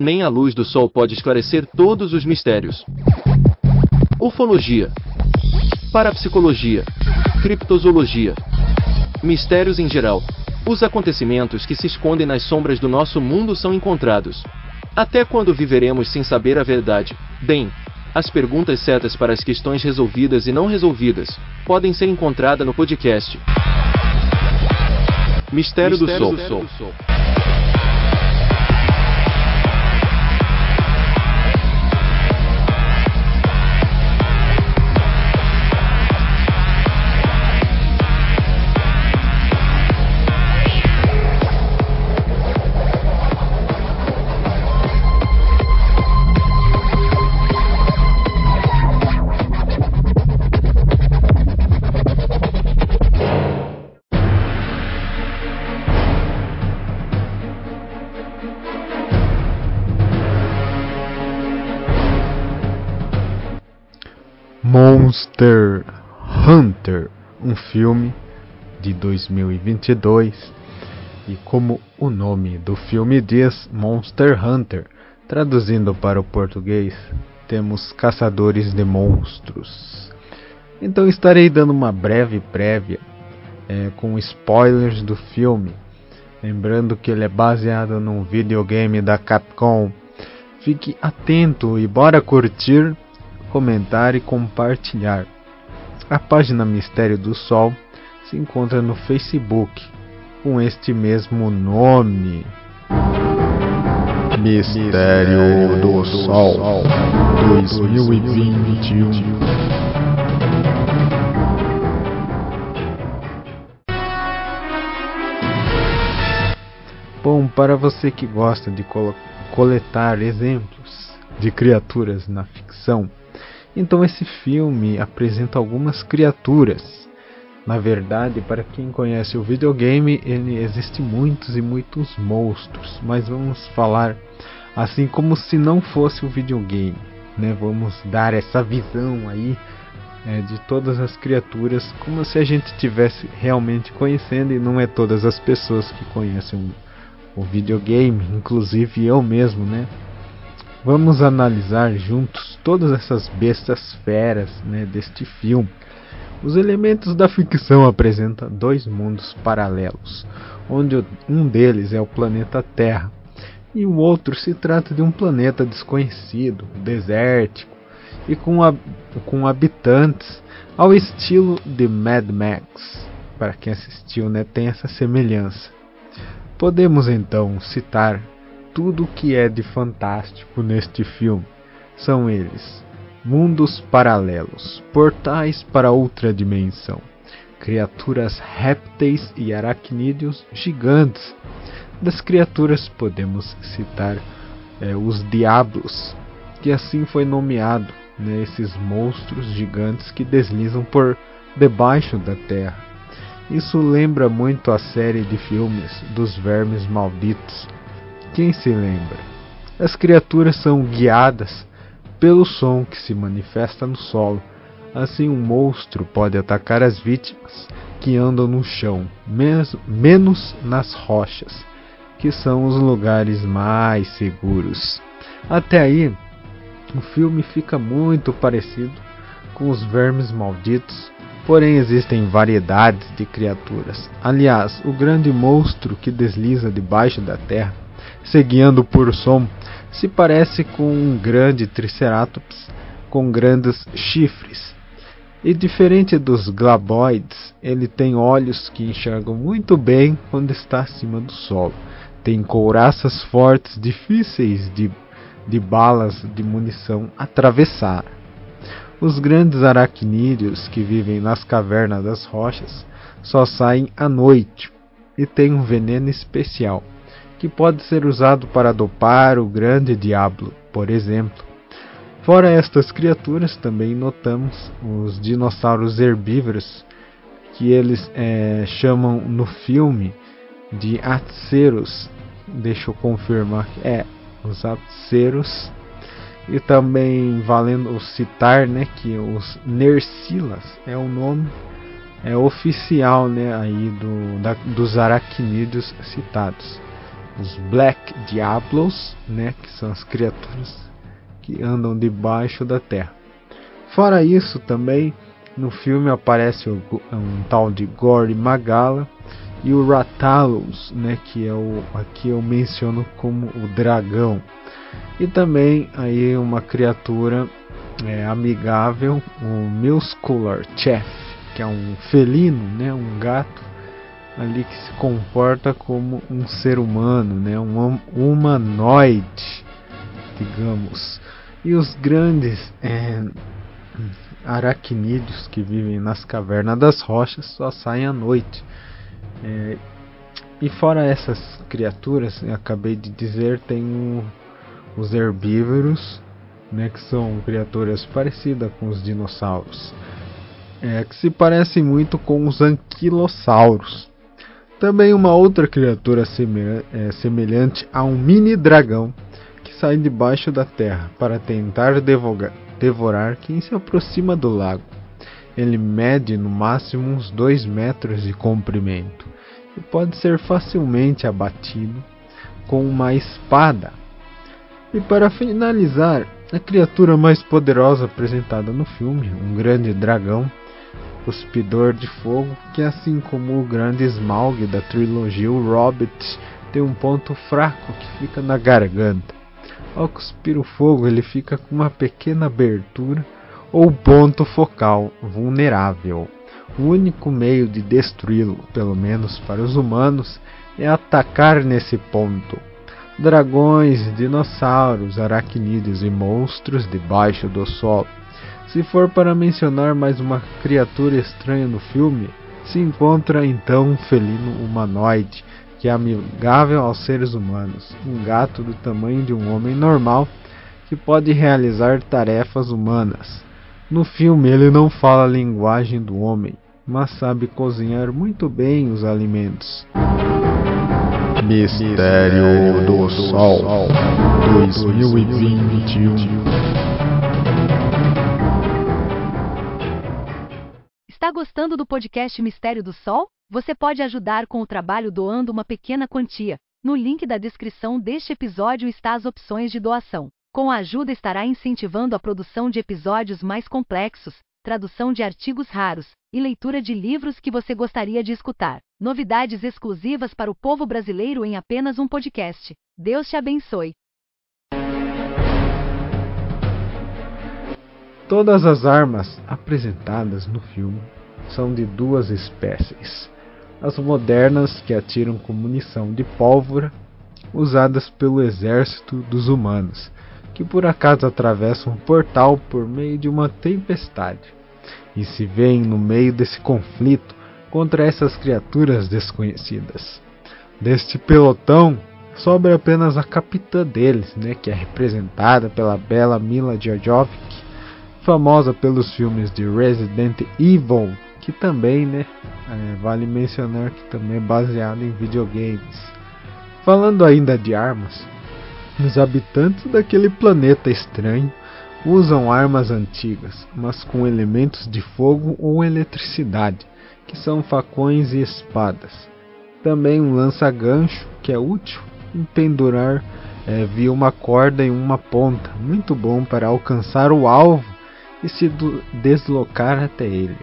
Nem a luz do sol pode esclarecer todos os mistérios. Ufologia, parapsicologia, criptozoologia, mistérios em geral. Os acontecimentos que se escondem nas sombras do nosso mundo são encontrados. Até quando viveremos sem saber a verdade? Bem, as perguntas certas para as questões resolvidas e não resolvidas podem ser encontradas no podcast Mistério, Mistério do, Sol. Do Sol. Monster Hunter, um filme de 2022 e como o nome do filme diz, Monster Hunter, traduzindo para o português, temos caçadores de monstros. Então estarei dando uma breve prévia é, com spoilers do filme, lembrando que ele é baseado num videogame da Capcom. Fique atento e bora curtir comentar e compartilhar. A página Mistério do Sol se encontra no Facebook com este mesmo nome. Mistério do Sol 2021. Bom, para você que gosta de coletar exemplos de criaturas na ficção, então esse filme apresenta algumas criaturas. Na verdade, para quem conhece o videogame, ele existe muitos e muitos monstros, mas vamos falar assim como se não fosse o videogame, né? Vamos dar essa visão aí é, de todas as criaturas, como se a gente tivesse realmente conhecendo e não é todas as pessoas que conhecem o, videogame, inclusive eu mesmo, né? Vamos analisar juntos todas essas bestas feras né, deste filme. Os elementos da ficção apresentam dois mundos paralelos, onde um deles é o planeta Terra e o outro se trata de um planeta desconhecido, desértico e com, com habitantes ao estilo de Mad Max. Para quem assistiu, né, tem essa semelhança. Podemos então citar tudo que é de fantástico neste filme. São eles: mundos paralelos, portais para outra dimensão, criaturas répteis e aracnídeos gigantes. Das criaturas podemos citar é, os diabos, que assim foi nomeado, né, esses monstros gigantes que deslizam por debaixo da terra. Isso lembra muito a série de filmes dos vermes malditos quem se lembra? As criaturas são guiadas pelo som que se manifesta no solo. Assim, um monstro pode atacar as vítimas que andam no chão, menos nas rochas, que são os lugares mais seguros. Até aí, o filme fica muito parecido com os vermes malditos, porém existem variedades de criaturas. Aliás, o grande monstro que desliza debaixo da terra seguindo por som, se parece com um grande triceratops com grandes chifres. E diferente dos glaboides, ele tem olhos que enxergam muito bem quando está acima do solo. Tem couraças fortes, difíceis de, de balas de munição atravessar. Os grandes aracnídeos que vivem nas cavernas das rochas só saem à noite e têm um veneno especial que pode ser usado para dopar o grande diabo, por exemplo. Fora estas criaturas, também notamos os dinossauros herbívoros, que eles é, chamam no filme de Atceros. Deixa eu confirmar é os Atceros. E também valendo citar né, que os Nersilas é o nome é oficial né, aí do, da, dos aracnídeos citados. Os Black Diablos, né, que são as criaturas que andam debaixo da terra. Fora isso, também no filme aparece um tal de Gory Magala e o Rathalos, né, que é o aqui eu menciono como o dragão. E também aí uma criatura é, amigável, o Muscular Chef, que é um felino, né, um gato ali que se comporta como um ser humano, né, um humanoide, digamos. E os grandes é, aracnídeos que vivem nas cavernas das rochas só saem à noite. É, e fora essas criaturas, acabei de dizer, tem o, os herbívoros, né, que são criaturas parecidas com os dinossauros, é, que se parecem muito com os anquilossauros. Também uma outra criatura é, semelhante a um mini dragão que sai debaixo da terra para tentar devorar, devorar quem se aproxima do lago. Ele mede no máximo uns 2 metros de comprimento e pode ser facilmente abatido com uma espada. E para finalizar, a criatura mais poderosa apresentada no filme, um grande dragão, cuspidor de fogo, que assim como o grande Smaug da trilogia O Hobbit, tem um ponto fraco que fica na garganta. Ao cuspir o fogo, ele fica com uma pequena abertura ou ponto focal vulnerável. O único meio de destruí-lo, pelo menos para os humanos, é atacar nesse ponto. Dragões, dinossauros, aracnídeos e monstros debaixo do solo. Se for para mencionar mais uma criatura estranha no filme, se encontra então um felino humanoide que é amigável aos seres humanos, um gato do tamanho de um homem normal que pode realizar tarefas humanas. No filme, ele não fala a linguagem do homem, mas sabe cozinhar muito bem os alimentos. Mistério do Sol 2021 Está gostando do podcast Mistério do Sol? Você pode ajudar com o trabalho doando uma pequena quantia. No link da descrição deste episódio está as opções de doação. Com a ajuda estará incentivando a produção de episódios mais complexos, tradução de artigos raros e leitura de livros que você gostaria de escutar. Novidades exclusivas para o povo brasileiro em apenas um podcast. Deus te abençoe. Todas as armas apresentadas no filme são de duas espécies as modernas que atiram com munição de pólvora usadas pelo exército dos humanos, que por acaso atravessam um portal por meio de uma tempestade e se veem no meio desse conflito contra essas criaturas desconhecidas. Deste pelotão sobra apenas a capitã deles, né, que é representada pela bela Mila Jovovich, famosa pelos filmes de Resident Evil que também, né, é, vale mencionar que também é baseado em videogames. Falando ainda de armas, os habitantes daquele planeta estranho usam armas antigas, mas com elementos de fogo ou eletricidade, que são facões e espadas. Também um lança-gancho, que é útil em pendurar é, via uma corda em uma ponta, muito bom para alcançar o alvo e se deslocar até ele.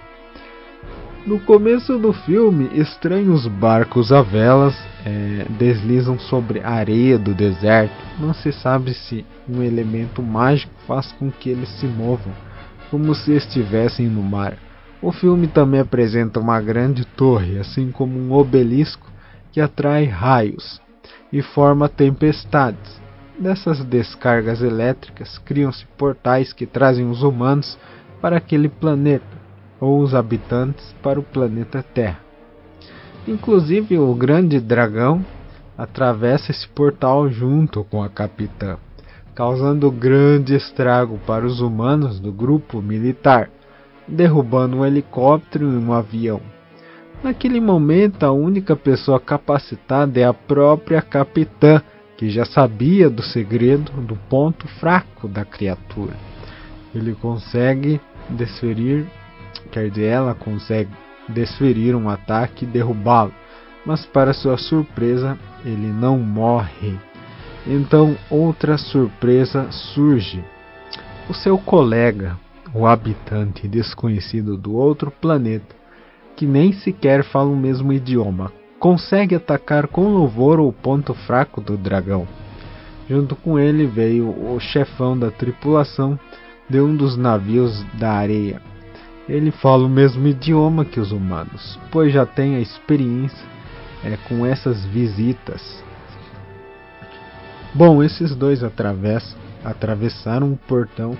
No começo do filme, estranhos barcos a velas é, deslizam sobre a areia do deserto. Não se sabe se um elemento mágico faz com que eles se movam, como se estivessem no mar. O filme também apresenta uma grande torre, assim como um obelisco que atrai raios e forma tempestades. Dessas descargas elétricas criam-se portais que trazem os humanos para aquele planeta ou os habitantes para o planeta Terra. Inclusive, o grande dragão atravessa esse portal junto com a capitã, causando grande estrago para os humanos do grupo militar, derrubando um helicóptero e um avião. Naquele momento, a única pessoa capacitada é a própria capitã, que já sabia do segredo do ponto fraco da criatura. Ele consegue desferir quer dizer, ela consegue desferir um ataque e derrubá-lo, mas para sua surpresa, ele não morre. Então outra surpresa surge. O seu colega, o habitante desconhecido do outro planeta, que nem sequer fala o mesmo idioma, consegue atacar com louvor o ponto fraco do dragão. Junto com ele veio o chefão da tripulação de um dos navios da areia. Ele fala o mesmo idioma que os humanos, pois já tem a experiência é, com essas visitas Bom, esses dois atravessam, atravessaram o portão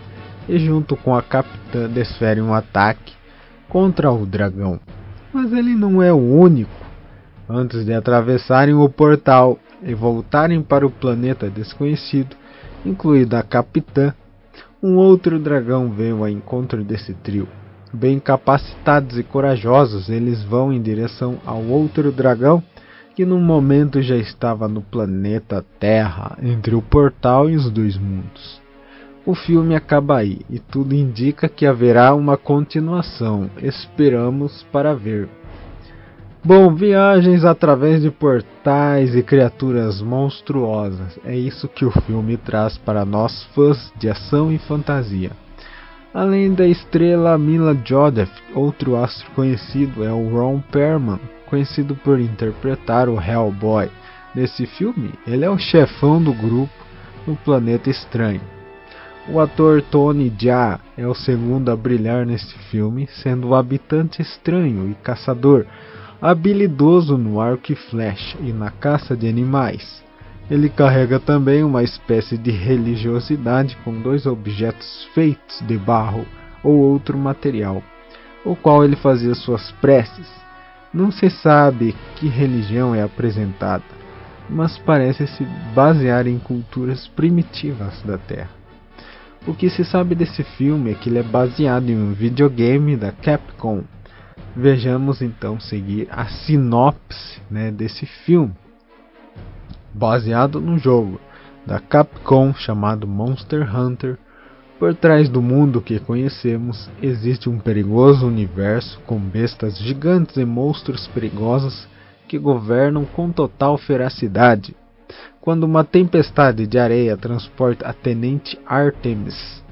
e, junto com a capitã, desferem um ataque contra o dragão. Mas ele não é o único. Antes de atravessarem o portal e voltarem para o planeta desconhecido, incluída a capitã, um outro dragão veio ao encontro desse trio. Bem capacitados e corajosos, eles vão em direção ao outro dragão que no momento já estava no planeta Terra, entre o portal e os dois mundos. O filme acaba aí e tudo indica que haverá uma continuação. Esperamos para ver. Bom, viagens através de portais e criaturas monstruosas. É isso que o filme traz para nós fãs de ação e fantasia. Além da estrela Mila Jovovich, outro astro conhecido é o Ron Perlman, conhecido por interpretar o Hellboy. Nesse filme, ele é o chefão do grupo no Planeta Estranho. O ator Tony Jaa é o segundo a brilhar nesse filme, sendo o habitante estranho e caçador, habilidoso no arco e flecha e na caça de animais. Ele carrega também uma espécie de religiosidade com dois objetos feitos de barro ou outro material, o qual ele fazia suas preces. Não se sabe que religião é apresentada, mas parece se basear em culturas primitivas da Terra. O que se sabe desse filme é que ele é baseado em um videogame da Capcom. Vejamos então seguir a sinopse né, desse filme, baseado no jogo da Capcom chamado Monster Hunter por trás do mundo que conhecemos existe um perigoso universo com bestas gigantes e monstros perigosos que governam com total feracidade. Quando uma tempestade de areia transporta a Tenente Artemis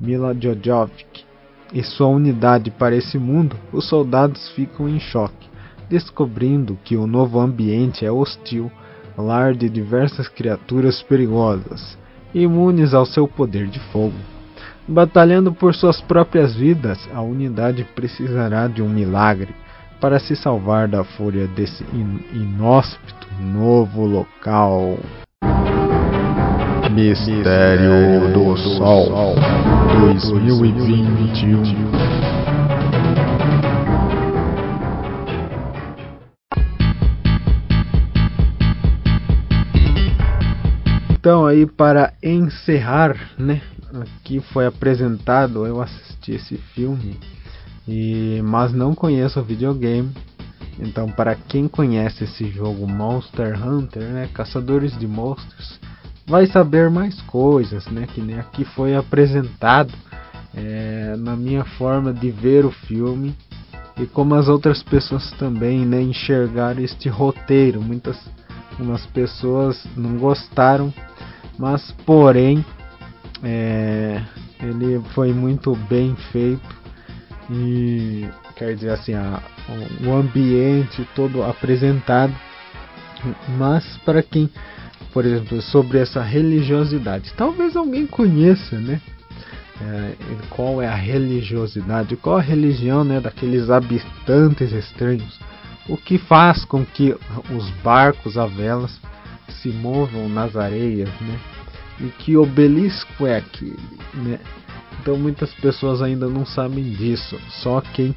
Mila Jojovic e sua unidade para esse mundo, os soldados ficam em choque, descobrindo que o novo ambiente é hostil, lar de diversas criaturas perigosas, imunes ao seu poder de fogo. Batalhando por suas próprias vidas, a unidade precisará de um milagre para se salvar da fúria desse inóspito novo local. Mistério do Sol 2021 Então aí para encerrar, né, aqui foi apresentado, eu assisti esse filme, e mas não conheço o videogame. Então, para quem conhece esse jogo Monster Hunter, né, Caçadores de Monstros, vai saber mais coisas, né, que nem aqui foi apresentado é, na minha forma de ver o filme e como as outras pessoas também, né, enxergaram este roteiro. Muitas umas pessoas não gostaram, mas porém é, ele foi muito bem feito e quer dizer assim a, o ambiente todo apresentado mas para quem por exemplo sobre essa religiosidade. Talvez alguém conheça né? É, qual é a religiosidade qual a religião né daqueles habitantes estranhos? O que faz com que os barcos a velas se movam nas areias né? E que obelisco é aquele, né? Então muitas pessoas ainda não sabem disso, só quem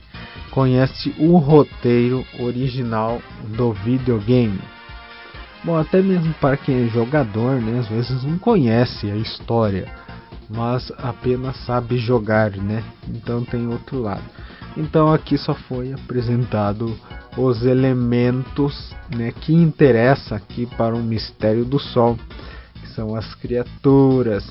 conhece o roteiro original do videogame. Bom, até mesmo para quem é jogador, né, às vezes não conhece a história, mas apenas sabe jogar, né? Então tem outro lado. Então aqui só foi apresentado os elementos, né, que interessa aqui para o mistério do Sol são as criaturas,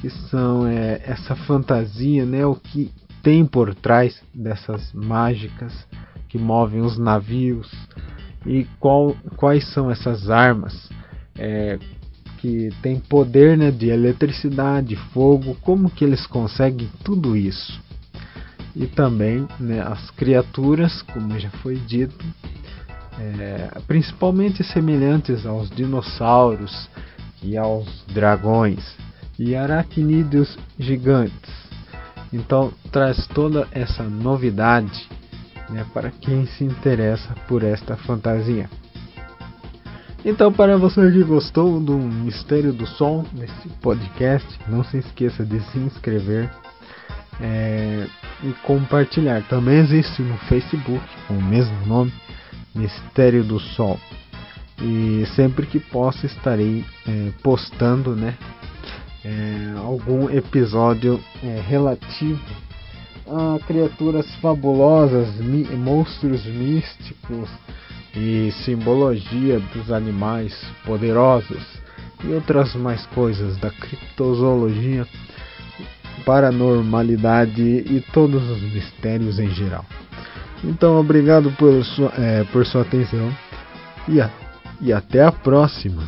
que são é, essa fantasia, né, o que tem por trás dessas mágicas que movem os navios e qual, quais são essas armas é, que têm poder né, de eletricidade, fogo, como que eles conseguem tudo isso. E também né, as criaturas, como já foi dito, é, principalmente semelhantes aos dinossauros e aos dragões e aracnídeos gigantes. Então traz toda essa novidade né, para quem se interessa por esta fantasia. Então, para você que gostou do Mistério do Sol, nesse podcast, não se esqueça de se inscrever é, e compartilhar. Também existe no Facebook com o mesmo nome, Mistério do Sol. E sempre que posso estarei é, postando né, é, algum episódio é, relativo a criaturas fabulosas, monstros místicos e simbologia dos animais poderosos e outras mais coisas da criptozoologia, paranormalidade e todos os mistérios em geral. Então, obrigado por sua, é, por sua atenção e, a, e até a próxima.